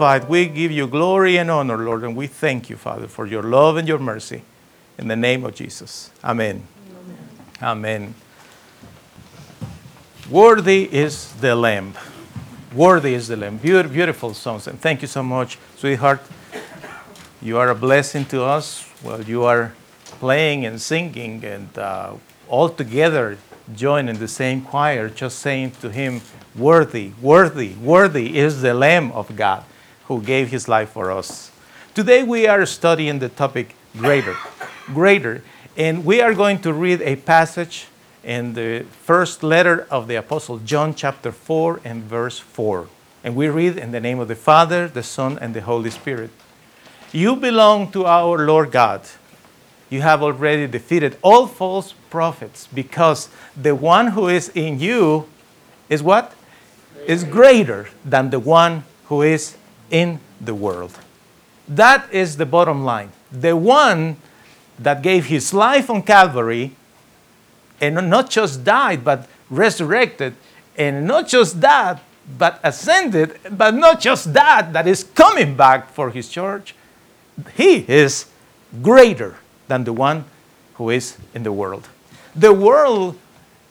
crucified. We give you glory and honor, Lord, and we thank you, Father, for your love and your mercy. In the name of Jesus. Amen. Amen. Amen. Worthy is the Lamb. Worthy is the Lamb. beautiful songs. And thank you so much, sweetheart. You are a blessing to us while you are playing and singing and uh, all together joining the same choir, just saying to him, Worthy, worthy, worthy is the Lamb of God who gave his life for us. Today we are studying the topic greater. Greater. And we are going to read a passage in the first letter of the Apostle John, chapter 4, and verse 4. And we read in the name of the Father, the Son, and the Holy Spirit. You belong to our Lord God. You have already defeated all false prophets because the one who is in you is what? Is greater than the one who is in the world. That is the bottom line. The one that gave his life on Calvary and not just died, but resurrected, and not just that, but ascended, but not just that, that is coming back for his church, he is greater than the one who is in the world. The world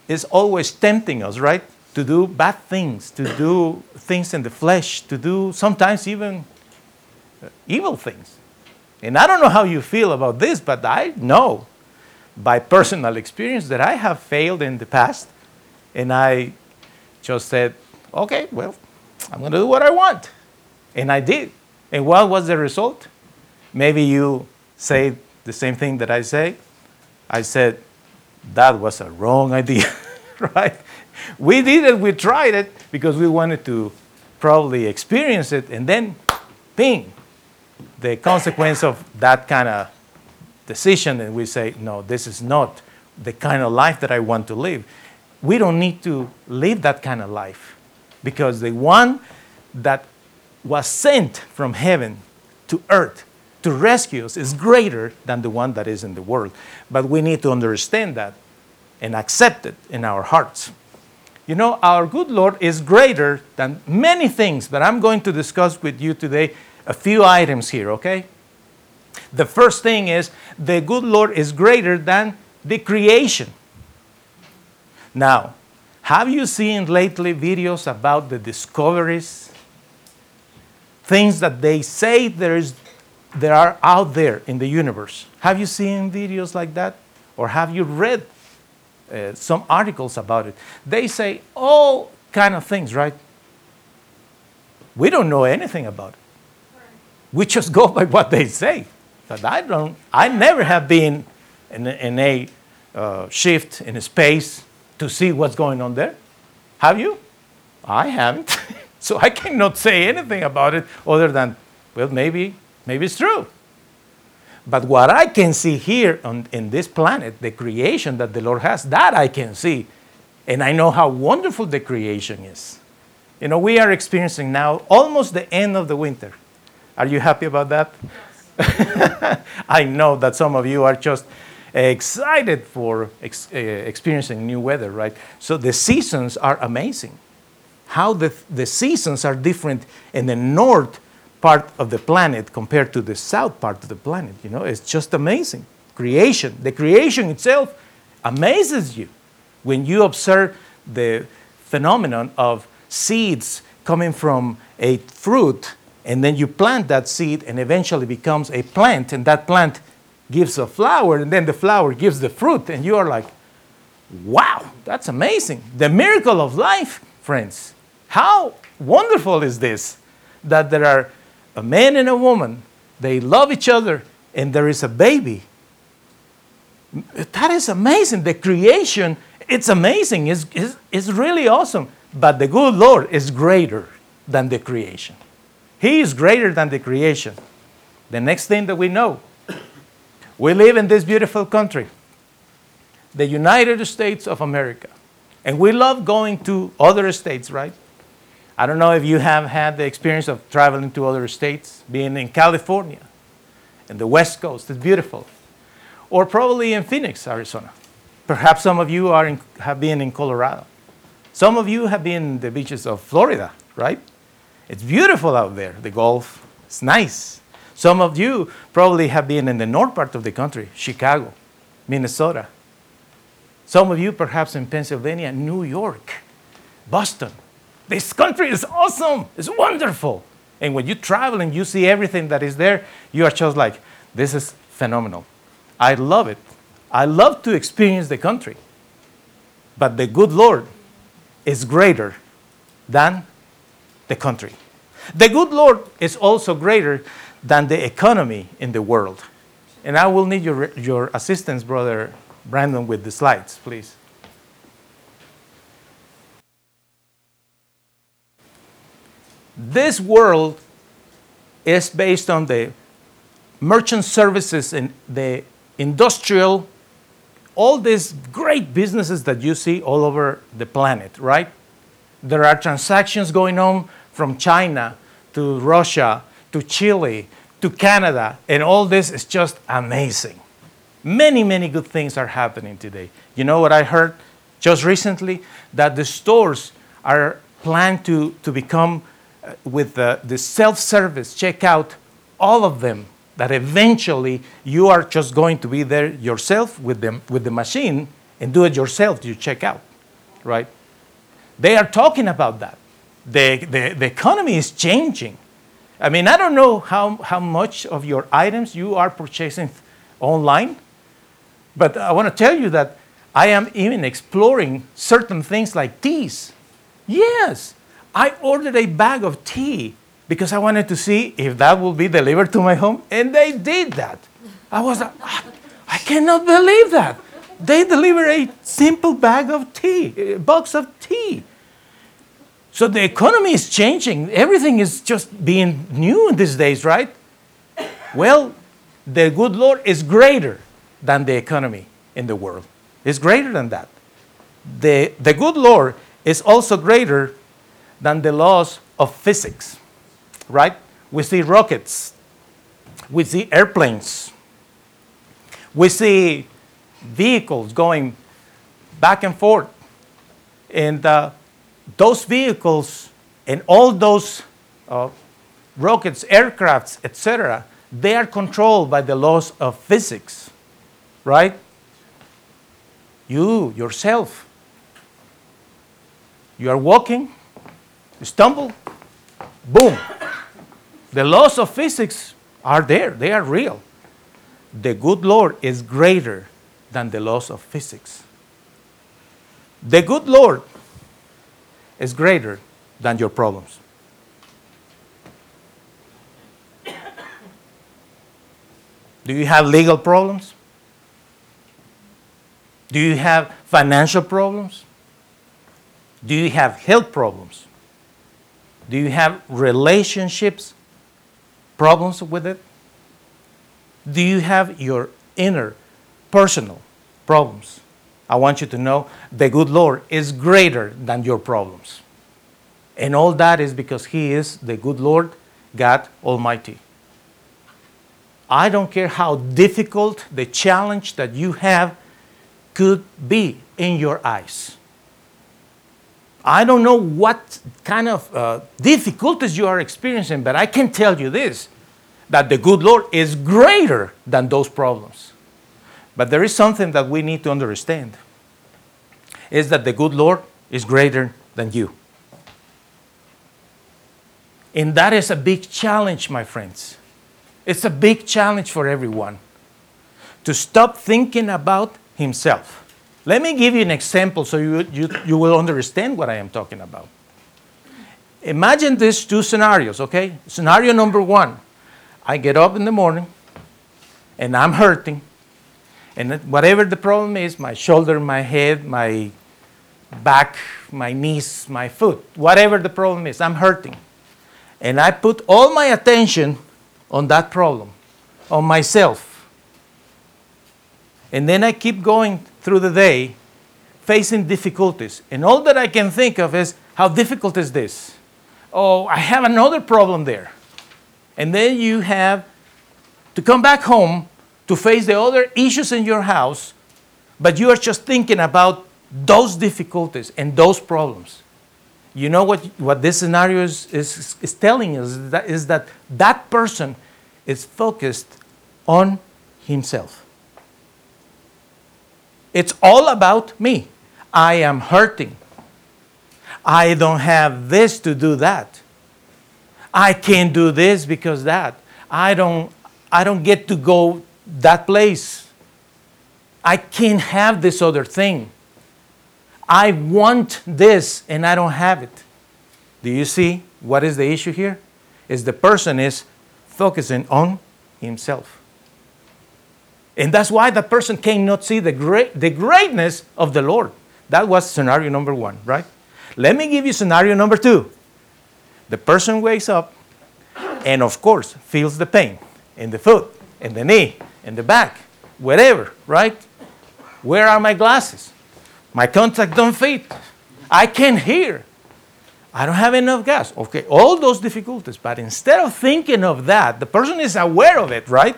is always tempting us, right? To do bad things, to do things in the flesh, to do sometimes even uh, evil things. And I don't know how you feel about this, but I know by personal experience that I have failed in the past. And I just said, okay, well, I'm going to do what I want. And I did. And what was the result? Maybe you say the same thing that I say. I said, that was a wrong idea, right? We did it, we tried it because we wanted to probably experience it, and then, ping, the consequence of that kind of decision, and we say, no, this is not the kind of life that I want to live. We don't need to live that kind of life because the one that was sent from heaven to earth to rescue us is greater than the one that is in the world. But we need to understand that and accept it in our hearts. You know, our good Lord is greater than many things, but I'm going to discuss with you today a few items here, okay? The first thing is the good Lord is greater than the creation. Now, have you seen lately videos about the discoveries? Things that they say there is there are out there in the universe. Have you seen videos like that? Or have you read uh, some articles about it? They say all kind of things, right? We don't know anything about it. We just go by what they say. But I don't, I never have been in, in a uh, shift in space to see what's going on there. Have you? I haven't. so I cannot say anything about it other than, well, maybe Maybe it's true. But what I can see here on, in this planet, the creation that the Lord has, that I can see. And I know how wonderful the creation is. You know, we are experiencing now almost the end of the winter. Are you happy about that? Yes. I know that some of you are just excited for ex- uh, experiencing new weather, right? So the seasons are amazing. How the, the seasons are different in the north part of the planet compared to the south part of the planet. You know, it's just amazing. Creation, the creation itself amazes you when you observe the phenomenon of seeds coming from a fruit and then you plant that seed and eventually becomes a plant and that plant gives a flower and then the flower gives the fruit and you are like wow that's amazing the miracle of life friends how wonderful is this that there are a man and a woman, they love each other, and there is a baby. That is amazing. The creation, it's amazing. It's, it's, it's really awesome. But the good Lord is greater than the creation. He is greater than the creation. The next thing that we know, we live in this beautiful country, the United States of America. And we love going to other states, right? I don't know if you have had the experience of traveling to other states, being in California, in the West Coast, it's beautiful. Or probably in Phoenix, Arizona. Perhaps some of you are in, have been in Colorado. Some of you have been the beaches of Florida, right? It's beautiful out there, the Gulf. It's nice. Some of you probably have been in the north part of the country, Chicago, Minnesota. Some of you perhaps in Pennsylvania, New York, Boston. This country is awesome. It's wonderful. And when you travel and you see everything that is there, you are just like, this is phenomenal. I love it. I love to experience the country. But the good Lord is greater than the country. The good Lord is also greater than the economy in the world. And I will need your, your assistance, Brother Brandon, with the slides, please. This world is based on the merchant services and the industrial, all these great businesses that you see all over the planet, right? There are transactions going on from China to Russia to Chile to Canada, and all this is just amazing. Many, many good things are happening today. You know what I heard just recently? That the stores are planned to, to become Uh, with the, the self service checkout, all of them, that eventually you are just going to be there yourself with, them, with the machine and do it yourself, you check out, right? They are talking about that. The, the, the economy is changing. I mean, I don't know how, how much of your items you are purchasing online, but I want to tell you that I am even exploring certain things like these. Yes, I ordered a bag of tea because I wanted to see if that would be delivered to my home, and they did that. I was like, "Ah, I cannot believe that. They deliver a simple bag of tea, a box of tea. So the economy is changing. Everything is just being new these days, right? Well, the good Lord is greater than the economy in the world. It's greater than that. The, the good Lord is also greater than the laws of physics, right? We see rockets, we see airplanes, we see vehicles going back and forth. And uh, those vehicles and all those uh, rockets, aircrafts, etc., they are controlled by the laws of physics, right? You, yourself, you are walking, you stumble, boom. The laws of physics are there, they are real. The good Lord is greater than the laws of physics. The good Lord is greater than your problems. Do you have legal problems? Do you have financial problems? Do you have health problems? Do you have relationships problems with it? Do you have your inner personal problems? I want you to know the good Lord is greater than your problems. And all that is because He is the good Lord, God Almighty. I don't care how difficult the challenge that you have could be in your eyes. I don't know what kind of uh, difficulties you are experiencing, but I can tell you this that the good Lord is greater than those problems. But there is something that we need to understand is that the good Lord is greater than you. And that is a big challenge, my friends. It's a big challenge for everyone to stop thinking about himself. Let me give you an example so you, you, you will understand what I am talking about. Imagine these two scenarios, okay? Scenario number one I get up in the morning and I'm hurting, and whatever the problem is my shoulder, my head, my back, my knees, my foot, whatever the problem is, I'm hurting. And I put all my attention on that problem, on myself. And then I keep going through the day facing difficulties. And all that I can think of is how difficult is this? Oh, I have another problem there. And then you have to come back home to face the other issues in your house, but you are just thinking about those difficulties and those problems. You know what, what this scenario is, is, is telling us is that, is that that person is focused on himself. It's all about me. I am hurting. I don't have this to do that. I can't do this because that. I don't I don't get to go that place. I can't have this other thing. I want this and I don't have it. Do you see what is the issue here? Is the person is focusing on himself. And that's why the person cannot see the, great, the greatness of the Lord. That was scenario number one, right? Let me give you scenario number two. The person wakes up and, of course, feels the pain in the foot, in the knee, in the back, wherever, right? Where are my glasses? My contact don't fit. I can't hear. I don't have enough gas. Okay, all those difficulties. But instead of thinking of that, the person is aware of it, right?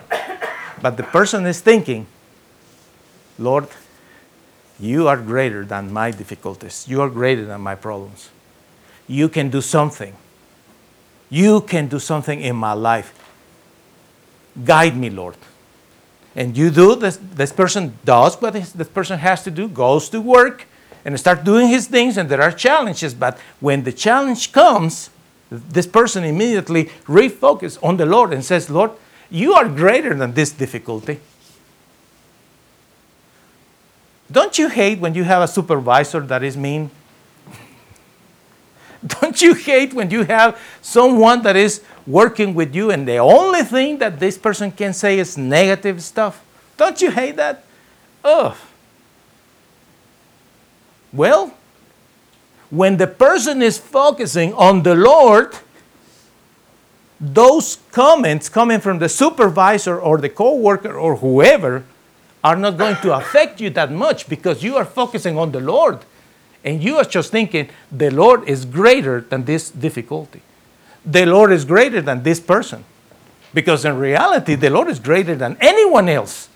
But the person is thinking, Lord, you are greater than my difficulties. You are greater than my problems. You can do something. You can do something in my life. Guide me, Lord. And you do, this, this person does what this, person has to do, goes to work, and start doing his things, and there are challenges. But when the challenge comes, this person immediately refocuses on the Lord and says, Lord, you are greater than this difficulty. Don't you hate when you have a supervisor that is mean? Don't you hate when you have someone that is working with you and the only thing that this person can say is negative stuff? Don't you hate that? Ugh. Well, when the person is focusing on the Lord, those comments coming from the supervisor or the coworker or whoever are not going to affect you that much because you are focusing on the Lord. And you are just thinking, the Lord is greater than this difficulty. The Lord is greater than this person. Because in reality, the Lord is greater than anyone else.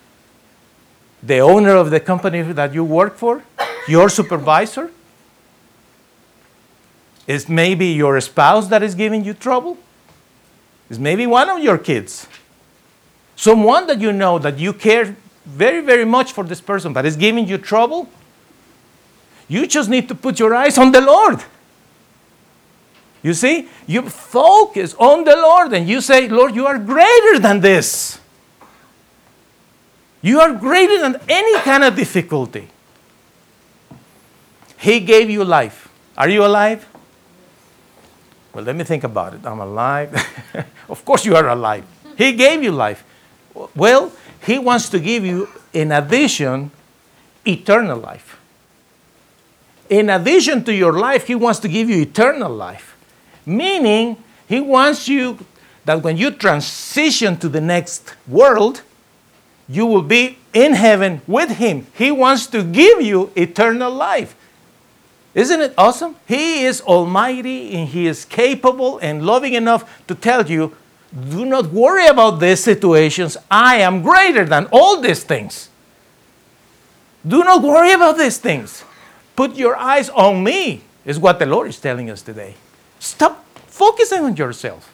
The owner of the company that you work for, your supervisor, is maybe your spouse that is giving you trouble, is maybe one of your kids, someone that you know that you care very, very much for this person, but is giving you trouble. You just need to put your eyes on the Lord. You see, you focus on the Lord and you say, Lord, you are greater than this. You are greater than any kind of difficulty. He gave you life. Are you alive? Well, let me think about it. I'm alive. of course, you are alive. He gave you life. Well, He wants to give you, in addition, eternal life. In addition to your life, He wants to give you eternal life. Meaning, He wants you that when you transition to the next world, you will be in heaven with Him. He wants to give you eternal life. Isn't it awesome? He is almighty and He is capable and loving enough to tell you, do not worry about these situations. I am greater than all these things. Do not worry about these things. Put your eyes on me, is what the Lord is telling us today. Stop focusing on yourself.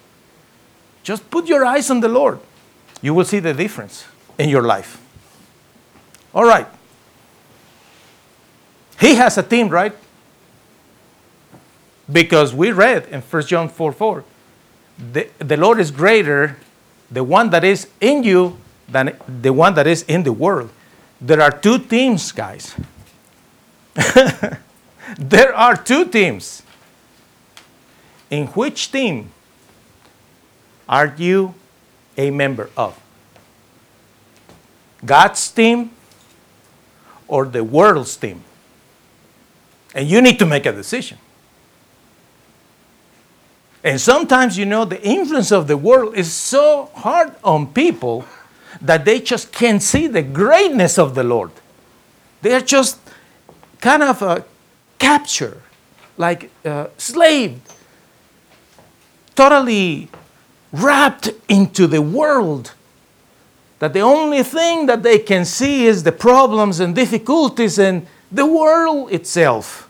Just put your eyes on the Lord. You will see the difference in your life. All right. He has a team, right? Because we read in 1 John 4 4, the, the Lord is greater, the one that is in you, than the one that is in the world. There are two teams, guys. there are two teams. In which team are you a member of? God's team or the world's team? And you need to make a decision. And sometimes, you know, the influence of the world is so hard on people that they just can't see the greatness of the Lord. They are just kind of uh, captured, like uh, slaved, totally wrapped into the world. That the only thing that they can see is the problems and difficulties and the world itself.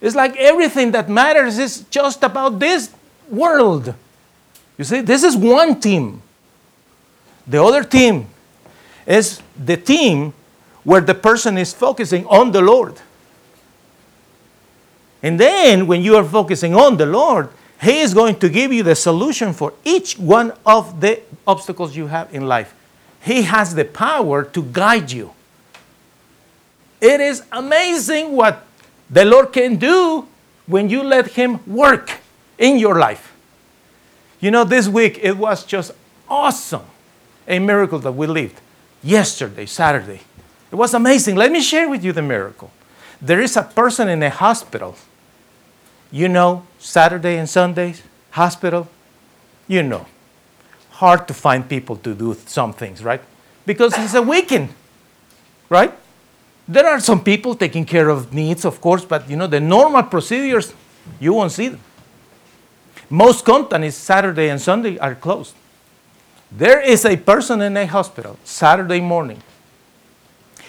It's like everything that matters is just about this world. You see, this is one team. The other team is the team where the person is focusing on the Lord. And then, when you are focusing on the Lord, He is going to give you the solution for each one of the obstacles you have in life. He has the power to guide you. It is amazing what the Lord can do when you let Him work in your life. You know, this week it was just awesome. A miracle that we lived yesterday, Saturday. It was amazing. Let me share with you the miracle. There is a person in a hospital. You know, Saturday and Sundays, hospital, you know. Hard to find people to do some things, right? Because it's a weekend, right? There are some people taking care of needs, of course, but you know, the normal procedures, you won't see them. Most companies, Saturday and Sunday, are closed. There is a person in a hospital Saturday morning,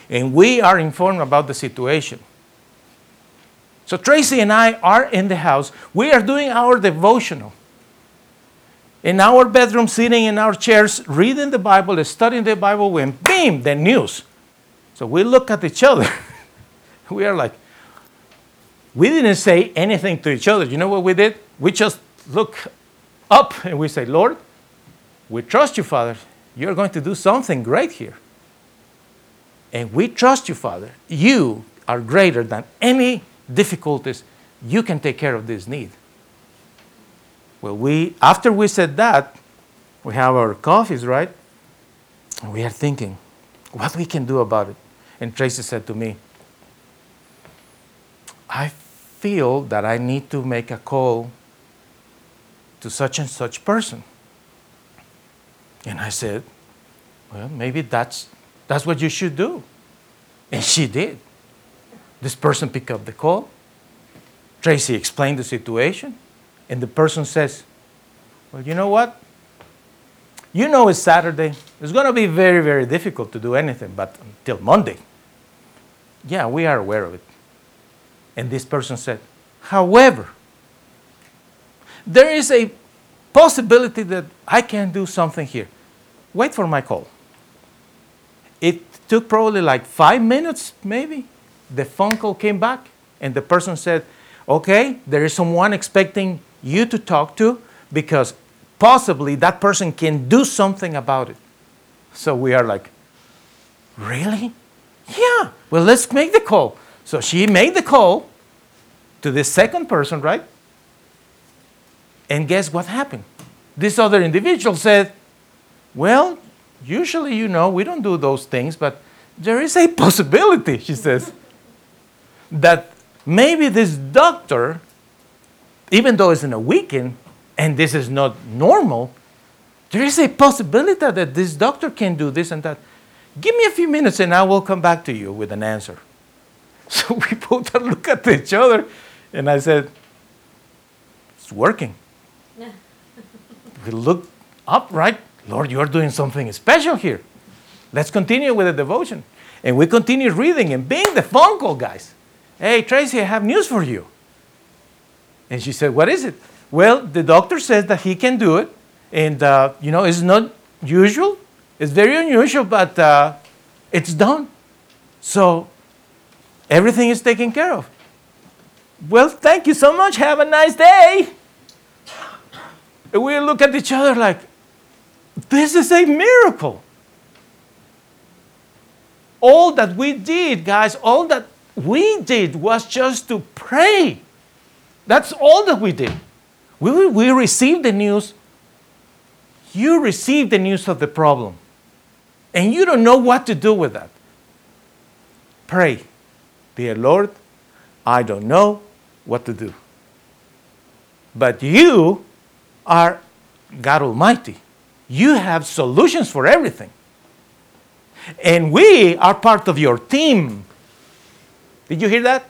and we are informed about the situation. So Tracy and I are in the house. We are doing our devotional. In our bedroom, sitting in our chairs, reading the Bible, studying the Bible, when bam, the news. So we look at each other. we are like, we didn't say anything to each other. You know what we did? We just look up and we say, Lord, we trust you, Father. You're going to do something great here. And we trust you, Father. You are greater than any difficulties. You can take care of this need. Well, we after we said that, we have our coffees, right? And we are thinking, what we can do about it. And Tracy said to me, I feel that I need to make a call to such and such person. And I said, Well, maybe that's, that's what you should do. And she did. This person picked up the call. Tracy explained the situation. And the person says, Well, you know what? You know it's Saturday. It's going to be very, very difficult to do anything, but until Monday. Yeah, we are aware of it. And this person said, However, there is a possibility that I can do something here. Wait for my call. It took probably like five minutes, maybe. The phone call came back, and the person said, Okay, there is someone expecting you to talk to because possibly that person can do something about it. So we are like, Really? Yeah, well, let's make the call. So she made the call to the second person, right? And guess what happened? This other individual said, Well, usually, you know, we don't do those things, but there is a possibility, she says, that maybe this doctor, even though it's in a weekend and this is not normal, there is a possibility that this doctor can do this and that. Give me a few minutes and I will come back to you with an answer. So we both look at each other and I said, It's working. We looked up, right? Lord, you are doing something special here. Let's continue with the devotion. And we continue reading and being the phone call, guys. Hey, Tracy, I have news for you. And she said, What is it? Well, the doctor says that he can do it. And, uh, you know, it's not usual, it's very unusual, but uh, it's done. So everything is taken care of. Well, thank you so much. Have a nice day. And we look at each other like, this is a miracle. All that we did, guys, all that we did was just to pray. That's all that we did. We, we received the news. You received the news of the problem. And you don't know what to do with that. Pray. Dear Lord, I don't know what to do. But you are God Almighty. You have solutions for everything. And we are part of your team. Did you hear that?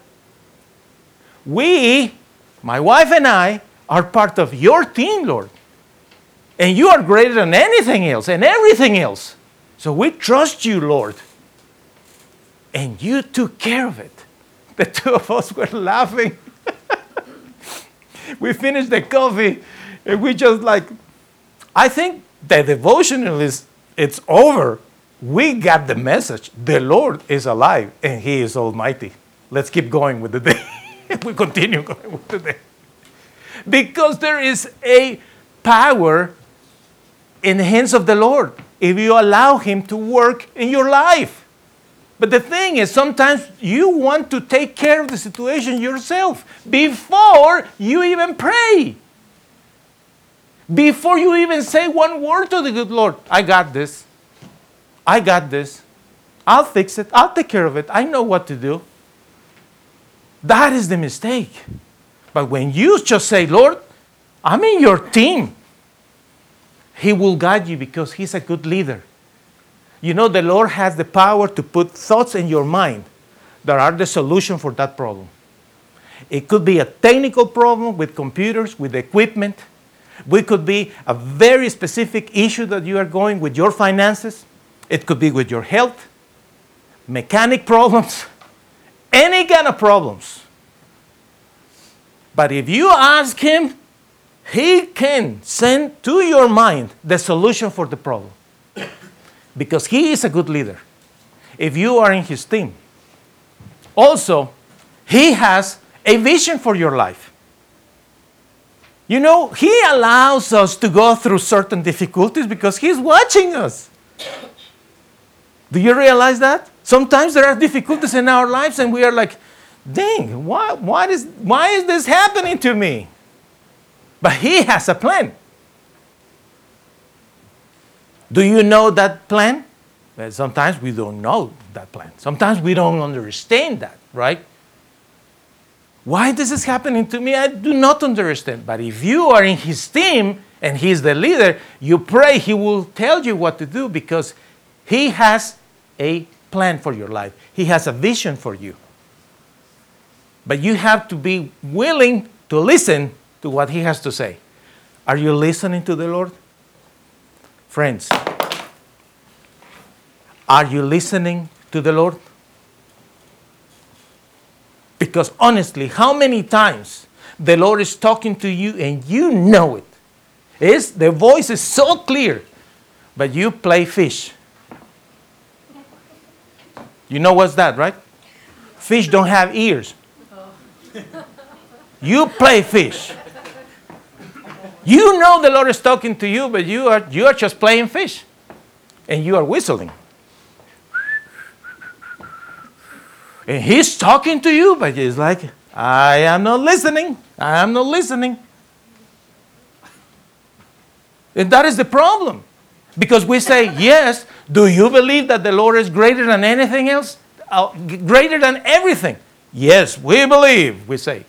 We, my wife and I, are part of your team, Lord. And you are greater than anything else and everything else. So we trust you, Lord. And you took care of it. The two of us were laughing. we finished the coffee and we just like, I think the devotional is, it's over. We got the message. The Lord is alive and He is Almighty. Let's keep going with the day. we continue going with the day. Because there is a power in the hands of the Lord if you allow Him to work in your life. But the thing is, sometimes you want to take care of the situation yourself before you even pray. Before you even say one word to the good Lord, I got this. I got this. I'll fix it. I'll take care of it. I know what to do. That is the mistake. But when you just say, Lord, I'm in your team, He will guide you because He's a good leader. You know, the Lord has the power to put thoughts in your mind that are the solution for that problem. It could be a technical problem with computers, with equipment. It could be a very specific issue that you are going with your finances. It could be with your health, mechanic problems, any kind of problems. But if you ask Him, He can send to your mind the solution for the problem. Because He is a good leader. If you are in His team, also, He has a vision for your life. You know, He allows us to go through certain difficulties because He's watching us. Do you realize that? Sometimes there are difficulties in our lives and we are like, dang, why, why, is, why is this happening to me? But He has a plan. Do you know that plan? Well, sometimes we don't know that plan. Sometimes we don't understand that, right? Why this is happening to me? I do not understand. But if you are in His team and He's the leader, you pray, He will tell you what to do because He has a plan for your life, He has a vision for you. But you have to be willing to listen to what He has to say. Are you listening to the Lord? Friends, are you listening to the Lord? Because honestly, how many times the Lord is talking to you and you know it? Is the voice is so clear, but you play fish. You know what's that, right? Fish don't have ears. You play fish. You know the Lord is talking to you, but you are, you are just playing fish. And you are whistling. And He's talking to you, but He's like, I am not listening. I am not listening. And that is the problem. Because we say, yes, do you believe that the Lord is greater than anything else? Uh, greater than everything? Yes, we believe, we say.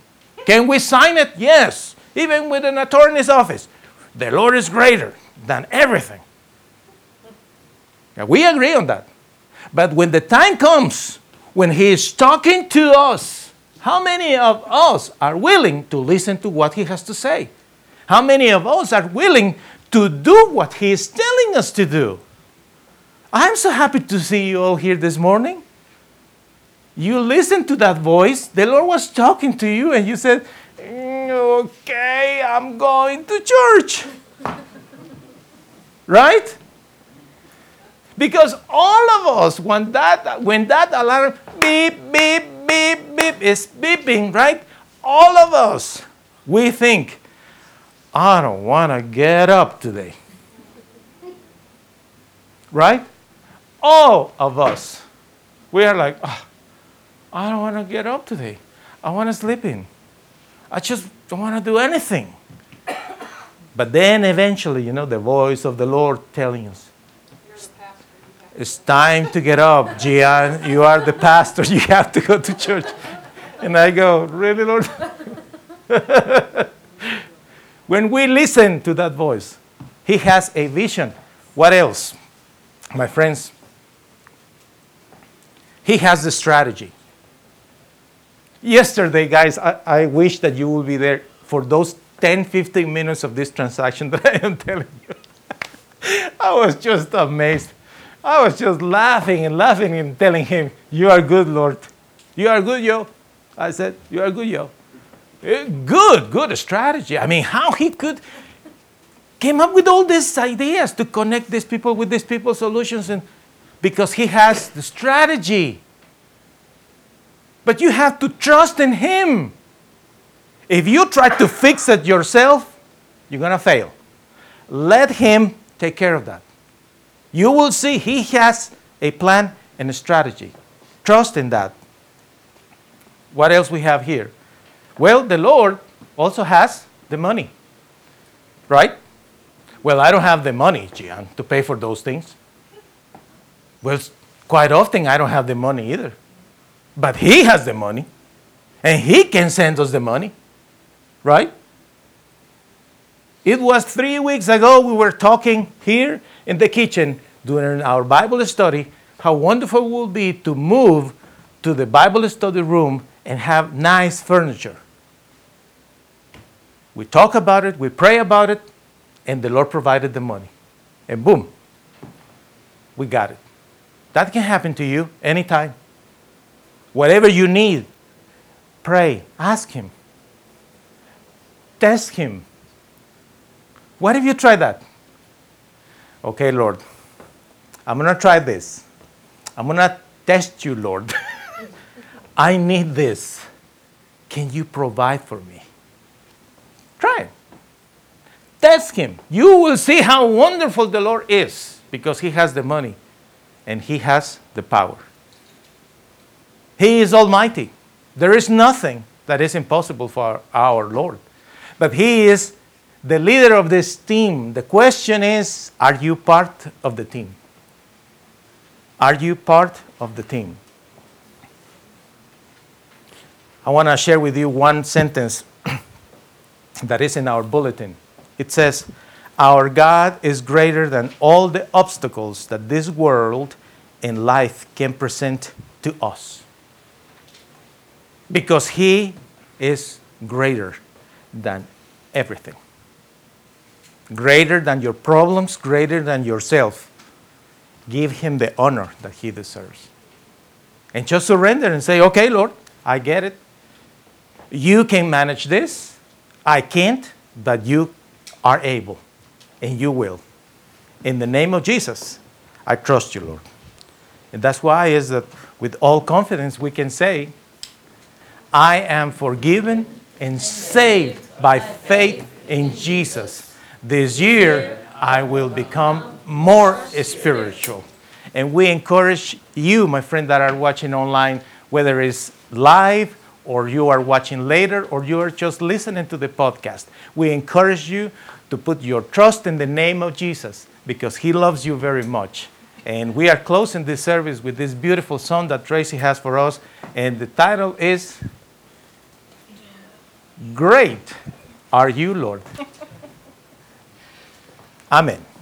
Can we sign it? Yes. Even with an attorney's office. The Lord is greater than everything. Yeah, we agree on that. But when the time comes when He is talking to us, how many of us are willing to listen to what He has to say? How many of us are willing to do what He is telling us to do? I'm so happy to see you all here this morning. You listened to that voice, the Lord was talking to you, and you said, "Mm, Okay, I'm going to church. right? Because all of us, when that, when that alarm beep, beep, beep, beep is beeping, right? All of us, we think, I don't want to get up today. Right? All of us, we are like, "Ah, I don't want to get up today. I want to sleep in. I just don't want to do anything. But then eventually, you know, the voice of the Lord telling us, it's time to get up, Gian. You are the pastor. You have to go to church. And I go, Really, Lord? when we listen to that voice, He has a vision. What else? My friends, He has the strategy. Yesterday, guys, I, I wish that you will be there for those 10, 15 minutes of this transaction that I am telling you. I was just amazed. I was just laughing and laughing and telling him, You are good, Lord. You are good, yo. I said, You are good, yo. Uh, Good, good strategy. I mean, how he could came up with all these ideas to connect these people with these people solutions and because he has the strategy. But you have to trust in him. If you try to fix it yourself, you're going to fail. Let him take care of that. You will see he has a plan and a strategy. Trust in that. What else we have here? Well, the Lord also has the money. Right? Well, I don't have the money, Gian, to pay for those things. Well, quite often I don't have the money either. But he has the money. And he can send us the money. Right? It was three weeks ago we were talking here in the kitchen during our Bible study how wonderful it will be to move to the Bible study room and have nice furniture. We talk about it, we pray about it, and the Lord provided the money. And boom, we got it. That can happen to you anytime. Whatever you need, pray, ask Him, test Him. What if you try that? Okay, Lord, I'm going to try this. I'm going to test you, Lord. I need this. Can you provide for me? Try. Test Him. You will see how wonderful the Lord is because He has the money and He has the power. He is Almighty. There is nothing that is impossible for our Lord. But He is the leader of this team. The question is are you part of the team? Are you part of the team? I want to share with you one sentence that is in our bulletin. It says, Our God is greater than all the obstacles that this world and life can present to us. Because He is greater than everything. Greater than your problems, greater than yourself. Give Him the honor that He deserves. And just surrender and say, Okay, Lord, I get it. You can manage this. I can't, but you are able, and you will. In the name of Jesus, I trust you, Lord. And that's why is that with all confidence we can say, I am forgiven and saved by faith in Jesus. This year I will become more spiritual. And we encourage you, my friend, that are watching online, whether it's live or you are watching later or you are just listening to the podcast. We encourage you to put your trust in the name of Jesus because he loves you very much. And we are closing this service with this beautiful song that Tracy has for us. And the title is Great Are You, Lord. Amen.